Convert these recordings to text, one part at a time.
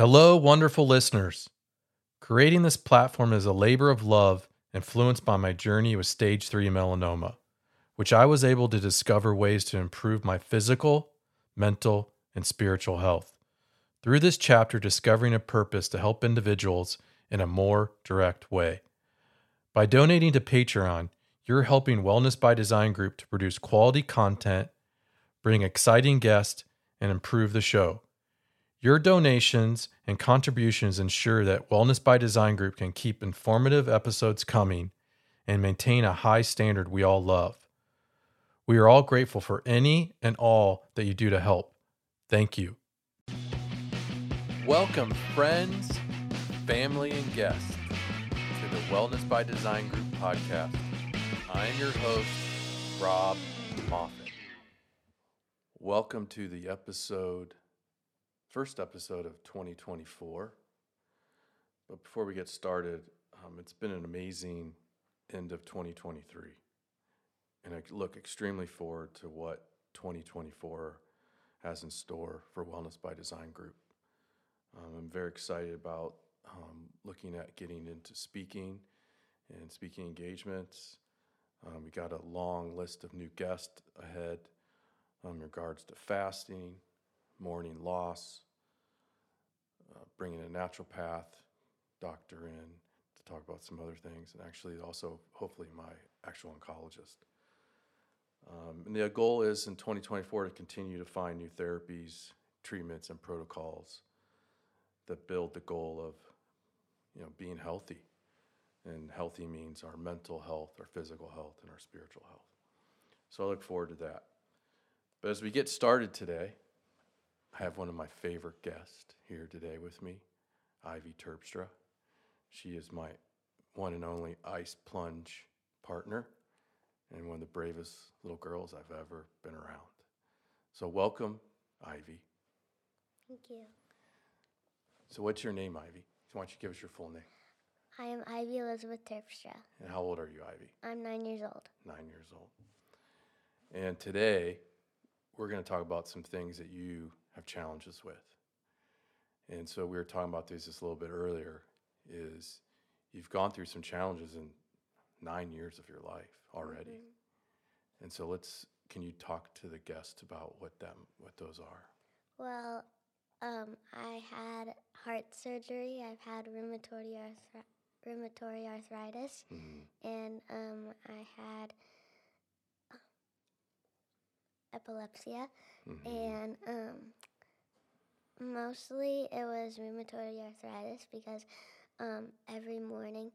Hello, wonderful listeners. Creating this platform is a labor of love influenced by my journey with stage 3 melanoma, which I was able to discover ways to improve my physical, mental, and spiritual health. Through this chapter, discovering a purpose to help individuals in a more direct way. By donating to Patreon, you're helping Wellness by Design Group to produce quality content, bring exciting guests, and improve the show. Your donations and contributions ensure that Wellness by Design Group can keep informative episodes coming and maintain a high standard we all love. We are all grateful for any and all that you do to help. Thank you. Welcome, friends, family, and guests to the Wellness by Design Group podcast. I am your host, Rob Moffat. Welcome to the episode, first episode of 2024. But before we get started, um, it's been an amazing end of 2023. And I look extremely forward to what 2024 has in store for Wellness by Design Group. Um, I'm very excited about um, looking at getting into speaking and speaking engagements. Um, we got a long list of new guests ahead um, in regards to fasting, mourning loss, uh, bringing a naturopath doctor in to talk about some other things, and actually also hopefully my actual oncologist. Um, and the goal is in 2024 to continue to find new therapies, treatments, and protocols that build the goal of, you know, being healthy. And healthy means our mental health, our physical health, and our spiritual health. So I look forward to that. But as we get started today, I have one of my favorite guests here today with me, Ivy Terpstra. She is my one and only ice plunge partner and one of the bravest little girls I've ever been around. So, welcome, Ivy. Thank you. So, what's your name, Ivy? So why don't you give us your full name? I am Ivy Elizabeth Terpstra. And how old are you, Ivy? I'm nine years old. Nine years old. And today, we're going to talk about some things that you have challenges with. And so we were talking about this just a little bit earlier. Is you've gone through some challenges in nine years of your life already. Mhm. And so let's can you talk to the guests about what them what those are? Well, um, I had heart surgery. I've had rheumatoid, arthri- rheumatoid arthritis, Mhm. and um, I had epilepsy. Mhm. And um, mostly it was rheumatoid arthritis because um, every morning,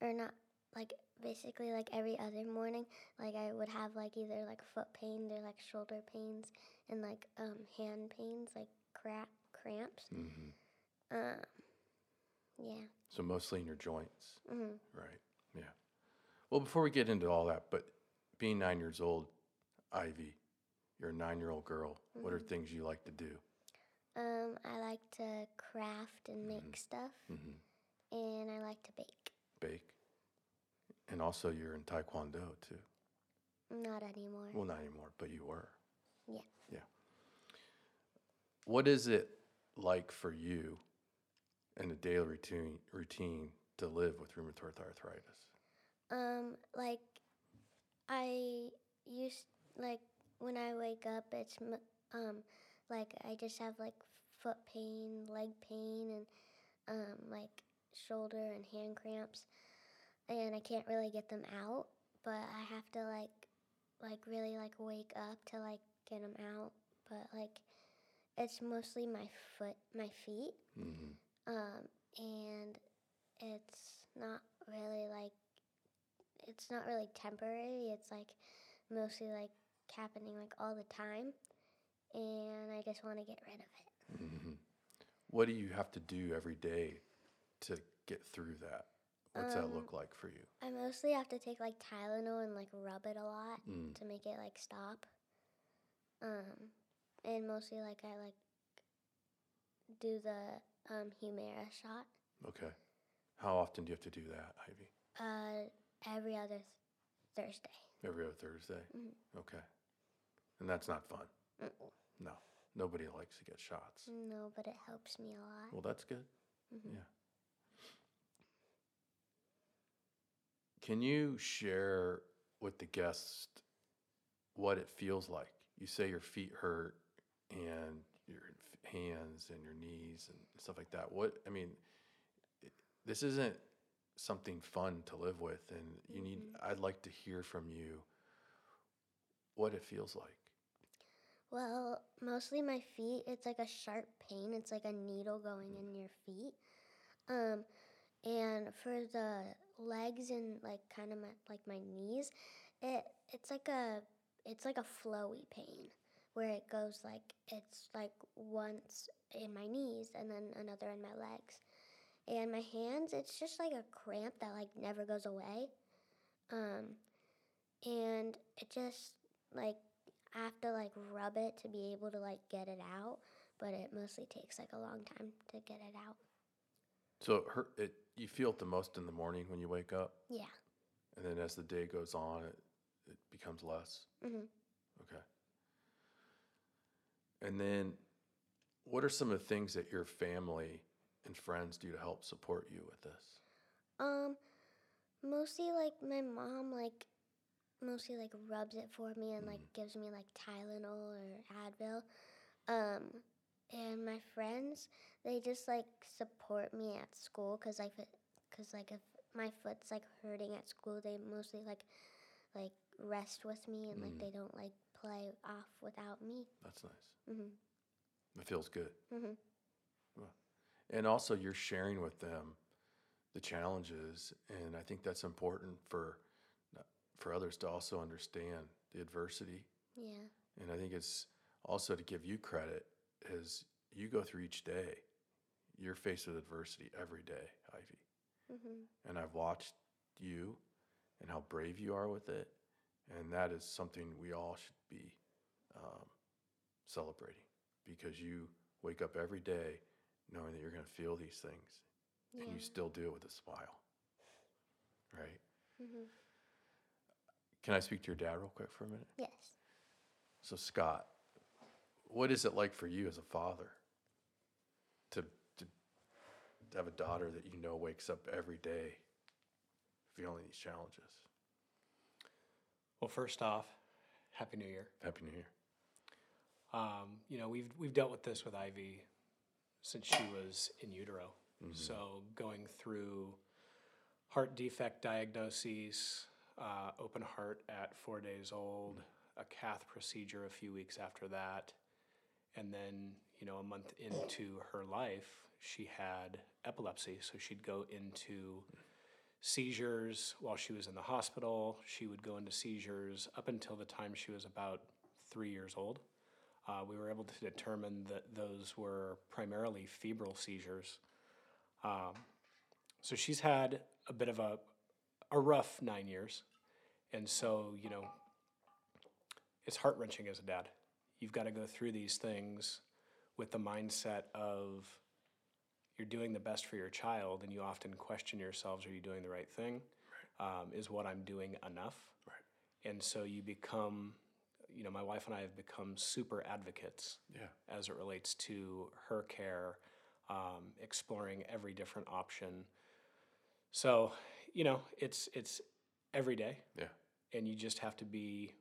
or not like basically like every other morning, like I would have like either like foot pains or like shoulder pains and like um, hand pains, like cramp cramps. Mhm. Um, yeah. So mostly in your joints, hmm right? Yeah. Well, before we get into all that, but being nine years old, Ivy, you're a nine-year-old girl. What are Mhm. things you like to do? Um, I like to craft and make Mhm. stuff, hmm and I like to bake. Bake, and also you're in Taekwondo too. Not anymore. Well, not anymore, but you were. Yeah. Yeah. What is it like for you in a daily routine routine to live with rheumatoid arthritis? Um, like I used like when I wake up, it's um like I just have like foot pain, leg pain, and um like shoulder and hand cramps, and I can't really get them out. But I have to like like really like wake up to like get them out. But like it's mostly my foot, my feet, hmm um, and it's not really like it's not really temporary. It's like mostly like happening like all the time, and I just want to get rid of it. Hmm What do you have to do every day to get through that? What's that Um, look like for you? I mostly have to take like Tylenol and like rub it a lot Mm. to make it like stop. Um, and mostly like I like do the um Humira shot Okay. How often do you have to do that, Ivy? uh every other th- Thursday. Every other Thursday? Mhm. Okay. And that's not fun. Mm-mm. No, Nobody likes to get shots. No, but it helps me a lot. Well, that's good. Mhm. Yeah. Can you share with the guest what it feels like? You say your feet hurt and your hands and your knees and stuff like that. What I mean, it, this isn't something fun to live with, and you need. I'd like to hear from you what it feels like. Well, mostly my feet. It's like a sharp pain. It's like a needle going in your feet. Um, and for the legs and like kind of my, like my knees, it it's like a it's like a flowy pain where it goes like it's like once in my knees and then another in my legs. And my hands, it's just like a cramp that like never goes away. Um, and it just like I have to like rub it to be able to like get it out, but it mostly takes like a long time to get it out. So it hurt. It you feel it the most in the morning when you wake up, Yeah. and then as the day goes on, it it becomes less. Mhm. Okay. And then, what are some of the things that your family and friends do to help support you with this? Um, mostly like my mom like mostly like rubs it for me and like gives me like Tylenol or Advil. Um, and my friends they just like support me at school because like because like if my foot's like hurting at school they mostly like like rest with me and like Mm. they don't like play off without me. That's nice. Mhm. It feels good. Mhm. And also, you're sharing with them the challenges, and I think that's important for for others to also understand the adversity. Yeah. And I think it's also to give you credit as you go through each day. You're faced with adversity every day, Ivy. Mhm. and I've watched you and how brave you are with it, and that is something we all should be um, celebrating because you wake up every day knowing that you're going to feel these things, Yeah. and you still do it with a smile, right? Mhm. Can I speak to your dad real quick for a minute? Yes. So Scott, what is it like for you as a father to to, to have a daughter that you know wakes up every day feeling these challenges? Well, first off, Happy New Year. Happy New Year. Um, you know, we've we've dealt with this with Ivy since she was in utero. So going through heart defect diagnoses, uh, open heart at four days old, a cath procedure a few weeks after that, and then you know a month into her life, she had epilepsy. So she'd go into seizures while she was in the hospital. She would go into seizures up until the time she was about three years old. Uh, we were able to determine that those were primarily febrile seizures. Um, so she's had a bit of a, a rough nine years. And so, you know, it's heart wrenching as a dad. You've got to go through these things with the mindset of you're doing the best for your child, and you often question yourselves are you doing the right thing? Um, is what I'm doing enough? Right. And so you become, you know, my wife and I have become super advocates Yeah. as it relates to her care, um, exploring every different option. So, you know, it's it's every day, Yeah. and you just have to be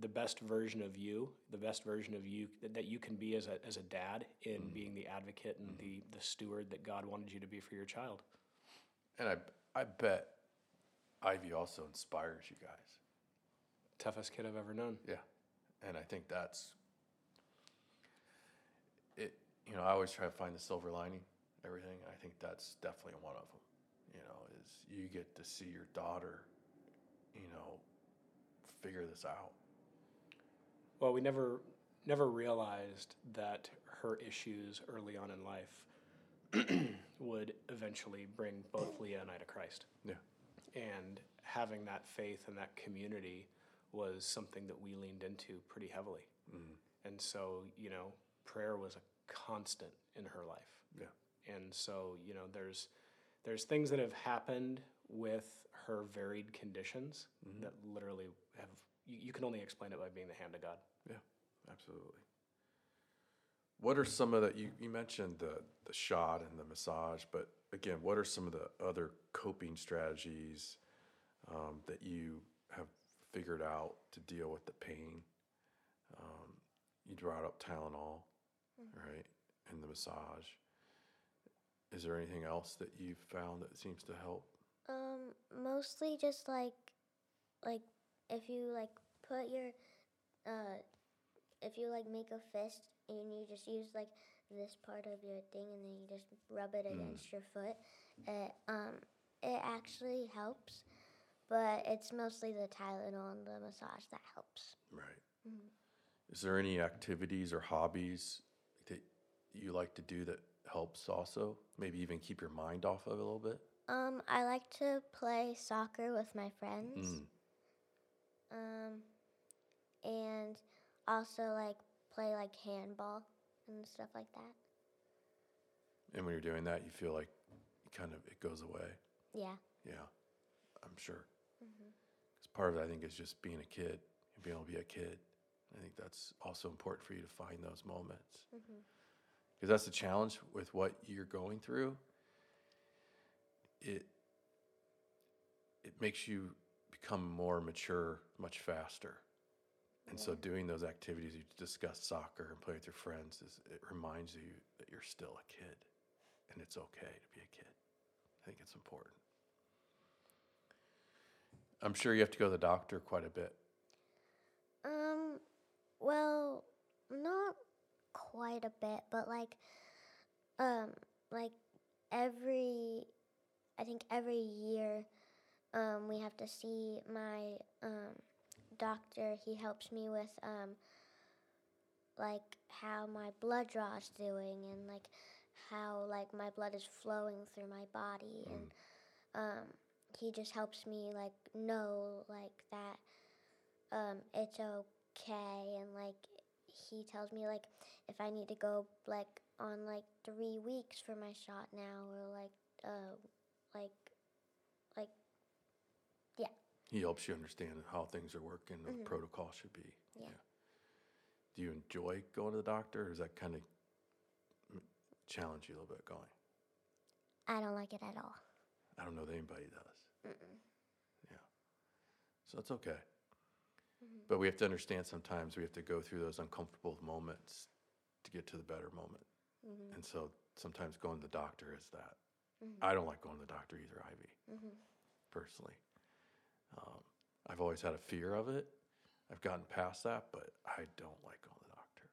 the best version of you, the best version of you that, that you can be as a as a dad in mm. being the advocate and the the steward that God wanted you to be for your child. And I I bet Ivy also inspires you guys. Toughest kid I've ever known. Yeah. And I think that's it. You know, I always try to find the silver lining, everything. I think that's definitely one of them. You know, is you get to see your daughter, you know, figure this out. Well, we never never realized that her issues early on in life would eventually bring both Leah and I to Christ. Yeah. And having that faith and that community was something that we leaned into pretty heavily. Mm-hmm. And so, you know, prayer was a constant in her life. Yeah. And so, you know, there's there's things that have happened with her varied conditions that literally have you, you can only explain it by being the hand of God. Yeah. Absolutely. What are some of the you, you mentioned the the shot and the massage, but again, what are some of the other coping strategies um, that you have figured out to deal with the pain? Um, you brought up Tylenol, right, and the massage. Is there anything else that you've found that seems to help? Um, mostly just like, like if you like put your, uh, if you like make a fist and you just use like this part of your thing and then you just rub it against your foot, it um it actually helps, but it's mostly the Tylenol and the massage that helps. Right. Is there any activities or hobbies that you like to do that helps also? Maybe even keep your mind off of it a little bit? Um, I like to play soccer with my friends. Mm. Um, and also like play like handball and stuff like that. And when you're doing that, you feel like kind of it goes away. Yeah. Yeah, I'm sure. Because part of it, I think, is just being a kid and being able to be a kid. I think that's also important for you to find those moments. Because that's the challenge with what you're going through. It it makes you become more mature much faster. And so doing those activities you discuss soccer and play with your friends is it reminds you that you're still a kid and it's okay to be a kid. I think it's important. I'm sure you have to go to the doctor quite a bit. Um, well, not quite a bit, but like, um, like every, I think every year, um, we have to see my um, doctor. He helps me with um, like how my blood draw's doing and like how like my blood is flowing through my body and um, he just helps me like know like that um, it's okay and like he tells me like if I need to go like on like three weeks for my shot now or like uh like like yeah He helps you understand how things are working, what Mhm. protocol should be. Yeah. Do you enjoy going to the doctor, or does that kind of challenge you a little bit going? I don't like it at all. I don't know that anybody does. Mm-mm. Yeah. So it's okay. But we have to understand sometimes we have to go through those uncomfortable moments to get to the better moment. Mhm. And so sometimes going to the doctor is that. Mhm. I don't like going to the doctor either, Ivy, Mhm. personally. Um, I've always had a fear of it. I've gotten past that, but I don't like going to the doctor.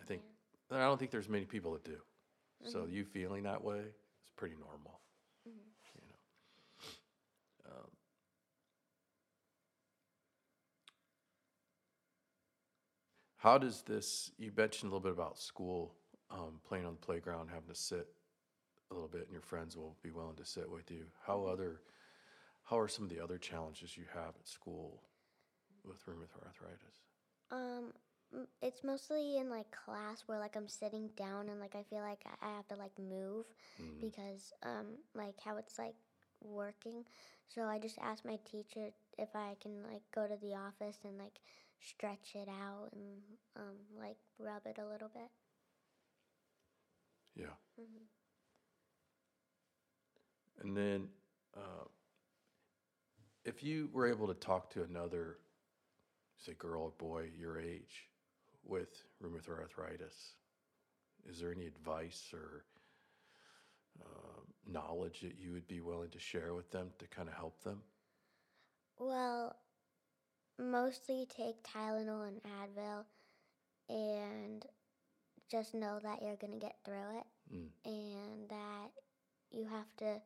I think, I don't think there's many people that do. So you feeling that way is pretty normal. You know. Um, how does this? You mentioned a little bit about school, um, playing on the playground, having to sit a little bit, and your friends will be willing to sit with you. How other? How are some of the other challenges you have at school with rheumatoid arthritis? Um, it's mostly in like class where like I'm sitting down and like I feel like I have to like move Mm. because um like how it's like working. So I just asked my teacher if I can like go to the office and like stretch it out and um like rub it a little bit. Yeah. Mhm. And then, uh, if you were able to talk to another, say, girl or boy your age with rheumatoid arthritis, is there any advice or um knowledge that you would be willing to share with them to kind of help them? Well, mostly take Tylenol and Advil and just know that you're going to get through it Mm. and that you have to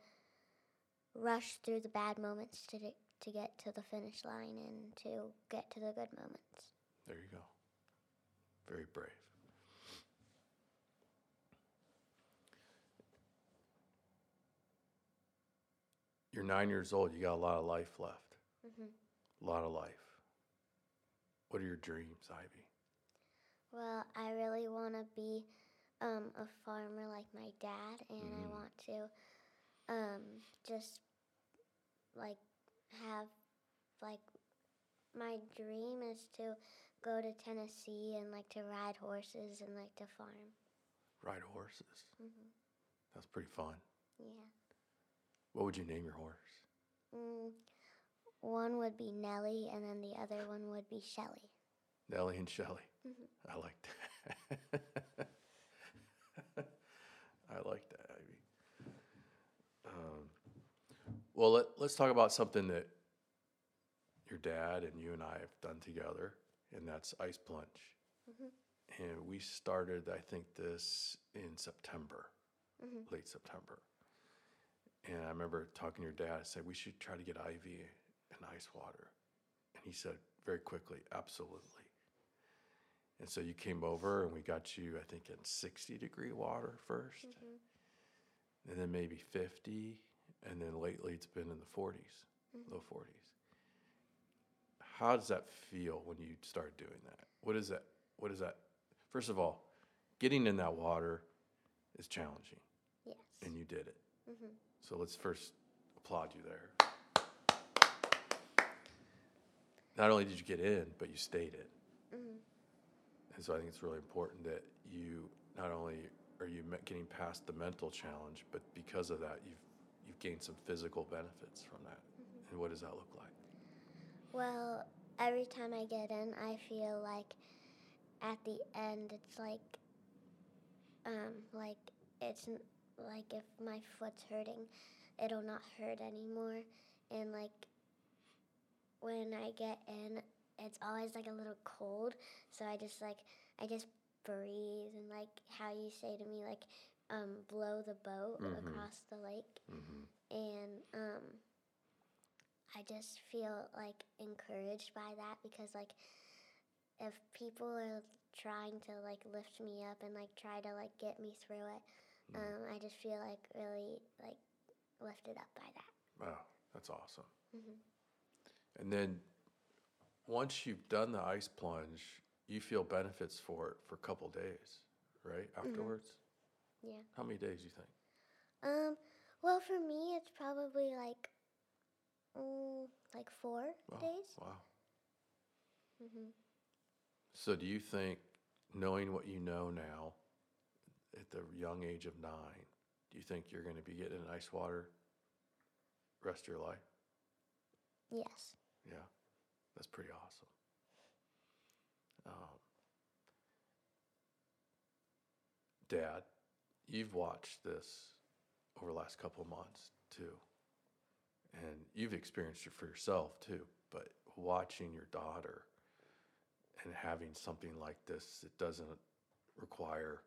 rush through the bad moments to to get to the finish line and to get to the good moments. There you go. Very brave. You're nine years old. You got a lot of life left. Mhm. A lot of life. What are your dreams, Ivy? Well, I really want to be um, a farmer like my dad, and I Mm. want to um, just like have like my dream is to go to Tennessee and like to ride horses and like to farm. ride horses. Mhm. That's pretty fun. Yeah. What would you name your horse? Mm, one would be Nellie, and then the other one would be Shelly. Nellie and Shelly. Mhm. I like that. I like that, Ivy. Um, well, let, let's talk about something that your dad and you and I have done together, and that's ice plunge. Mhm. And we started, I think, this in September, Mhm. late September. And I remember talking to your dad, I said, we should try to get Ivy in ice water. And he said very quickly, absolutely. And so you came over and we got you, I think, in 60 degree water 1st Mhm. and then maybe 50. And then lately it's been in the 40s, Mhm. low 40s. How does that feel when you start doing that? What is that? What is that? First of all, getting in that water is challenging, Yes. and you did it. Mhm. So let's first applaud you there. Not only did you get in, but you stayed in. Mhm. And so I think it's really important that you not only are you getting past the mental challenge, but because of that, you've you've gained some physical benefits from that. And what does that look like? Well, every time I get in, I feel like at the end, it's like, um, like it's like if my foot's hurting, it'll not hurt anymore, and like when I get in, it's always like a little cold, so I just like I just breathe and like how you say to me like um, blow the boat Mhm. across the lake Mm-hmm. and um, I just feel like encouraged by that because like if people are trying to like lift me up and like try to like get me through it, Mm. um, I just feel like really like lifted up by that. Wow, that's awesome. And then once you've done the ice plunge, you feel benefits for it for a couple days, right? Afterwards. Yeah. How many days do you think? Um. Well, for me, it's probably like, mm, like four Wow. days. Wow. hmm So do you think, knowing what you know now, at the young age of nine, do you think you're going to be getting in ice water rest of your life? Yes. Yeah, that's pretty awesome. Um, Dad, you've watched this over the last couple of months too, and you've experienced it for yourself too. But watching your daughter and having something like this, it doesn't require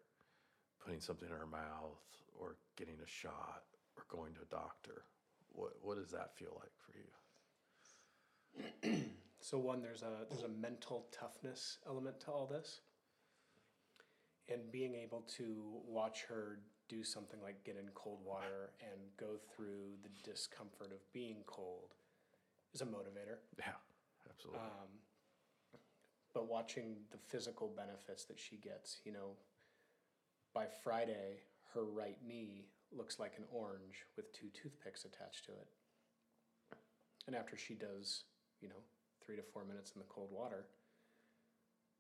putting something in her mouth or getting a shot or going to a doctor. What what does that feel like for you? So one, there's a there's a mental toughness element to all this, and being able to watch her do something like get in cold water and go through the discomfort of being cold is a motivator. Yeah, absolutely. Um, but watching the physical benefits that she gets, you know, by Friday, her right knee looks like an orange with two toothpicks attached to it. And after she does, you know, three to four minutes in the cold water,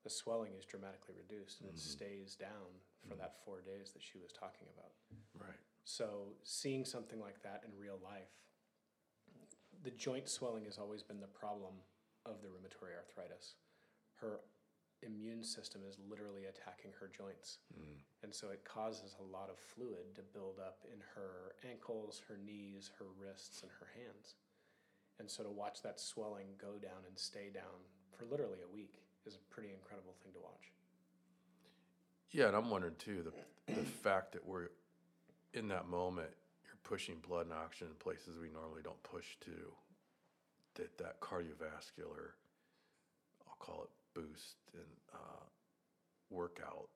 the swelling is dramatically reduced and it stays down for that four days that she was talking about. right. So seeing something like that in real life, the joint swelling has always been the problem of the rheumatoid arthritis. Her immune system is literally attacking her joints. Mm. And so it causes a lot of fluid to build up in her ankles, her knees, her wrists, and her hands. And so to watch that swelling go down and stay down for literally a week is a pretty incredible thing to watch. Yeah, and I'm wondering too the the fact that we're in that moment, you're pushing blood and oxygen in places we normally don't push to. That that cardiovascular, I'll call it boost and uh, workout,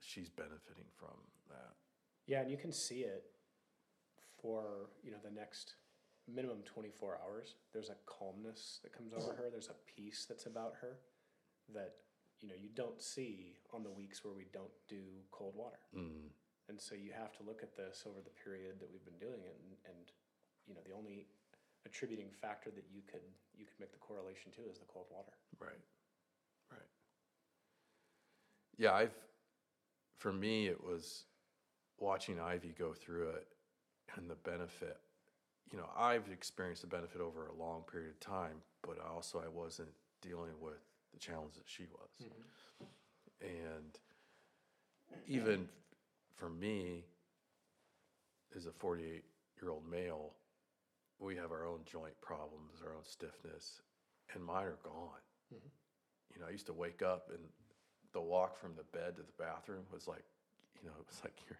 she's benefiting from that. Yeah, and you can see it for, you know, the next minimum 24 hours. There's a calmness that comes over her. There's a peace that's about her that, you know, you don't see on the weeks where we don't do cold water. Mm. And so you have to look at this over the period that we've been doing it and, and you know, the only attributing factor that you could you could make the correlation to is the cold water. Right. Right. Yeah, I've for me it was watching Ivy go through it and the benefit, you know, I've experienced the benefit over a long period of time, but also I wasn't dealing with the challenge that she was. Mm-hmm. And even for me, as a 48 year old male, we have our own joint problems, our own stiffness, and mine are gone. Mm-hmm. You know, I used to wake up and the walk from the bed to the bathroom was like, you know, it was like you're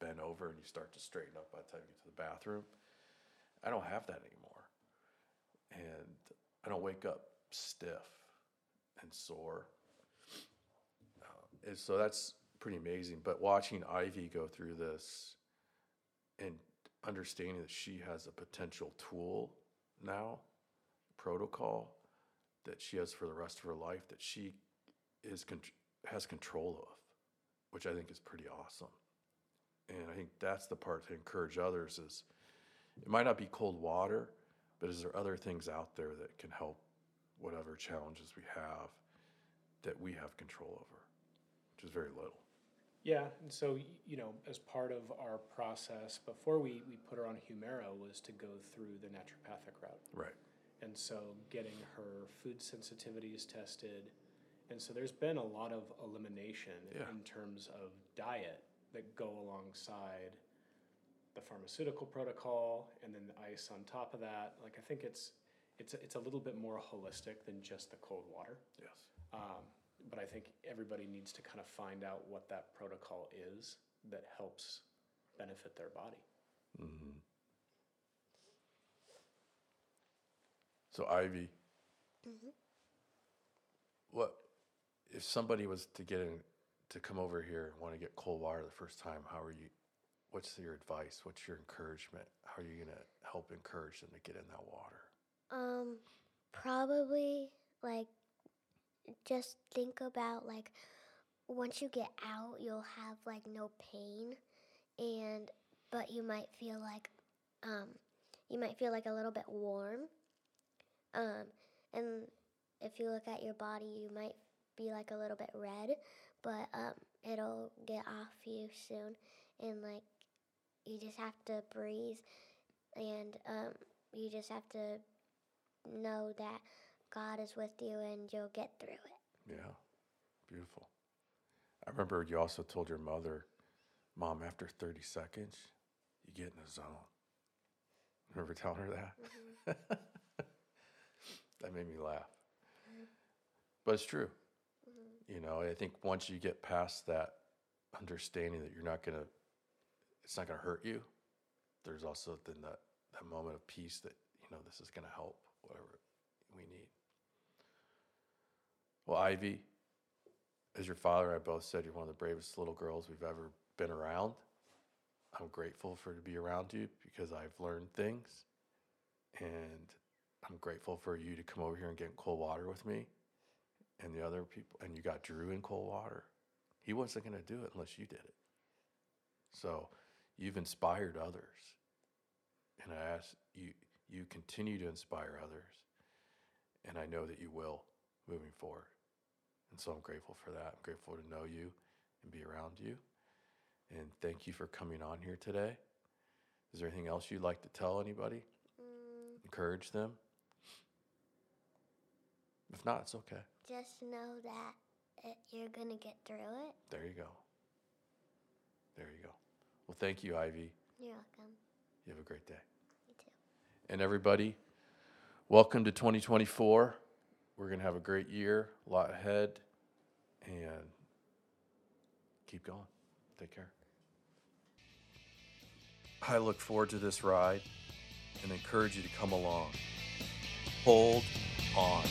bent over and you start to straighten up by the time you get to the bathroom. I don't have that anymore. And I don't wake up stiff and sore. Uh, and so that's pretty amazing. But watching Ivy go through this and understanding that she has a potential tool now, protocol that she has for the rest of her life that she is has control of, which I think is pretty awesome. And I think that's the part to encourage others is it might not be cold water, but is there other things out there that can help whatever challenges we have that we have control over, which is very little. Yeah, and so you know, as part of our process before we, we put her on Humira was to go through the naturopathic route. Right. And so getting her food sensitivities tested. And so there's been a lot of elimination Yeah. in terms of diet that go alongside the pharmaceutical protocol and then the ice on top of that. Like I think it's it's a- it's a little bit more holistic than just the cold water. Yes. Um, but I think everybody needs to kind of find out what that protocol is that helps benefit their body. Mm-hmm. So Ivy, what if somebody was to get in to come over here and want to get cold water the first time? How are you? What's your advice? What's your encouragement? How are you gonna help encourage them to get in that water? Um, probably like just think about like once you get out, you'll have like no pain, and but you might feel like um, you might feel like a little bit warm. Um, and if you look at your body, you might be like a little bit red, but um, it'll get off you soon, and like you just have to breathe, and um, you just have to know that God is with you and you'll get through it. Yeah, beautiful. I remember you also told your mother, "Mom, after thirty seconds, you get in the zone." Remember telling her that? that made me laugh. But it's true. You know, I think once you get past that understanding that you're not gonna, it's not gonna hurt you. There's also then that that moment of peace that you know this is gonna help whatever we need. Well, Ivy, as your father I both said, you're one of the bravest little girls we've ever been around. I'm grateful for to be around you because I've learned things, and I'm grateful for you to come over here and get in cold water with me, and the other people. And you got Drew in cold water. He wasn't going to do it unless you did it. So you've inspired others, and I ask you you continue to inspire others, and I know that you will moving forward. And so I'm grateful for that. I'm grateful to know you and be around you. And thank you for coming on here today. Is there anything else you'd like to tell anybody? Mm, Encourage them? If not, it's okay. just know that it, you're going to get through it. There you go. There you go. Well, thank you, Ivy. You're welcome. You have a great day. You too. And everybody, welcome to 2024. We're going to have a great year, a lot ahead, and keep going. Take care. I look forward to this ride and encourage you to come along. Hold on.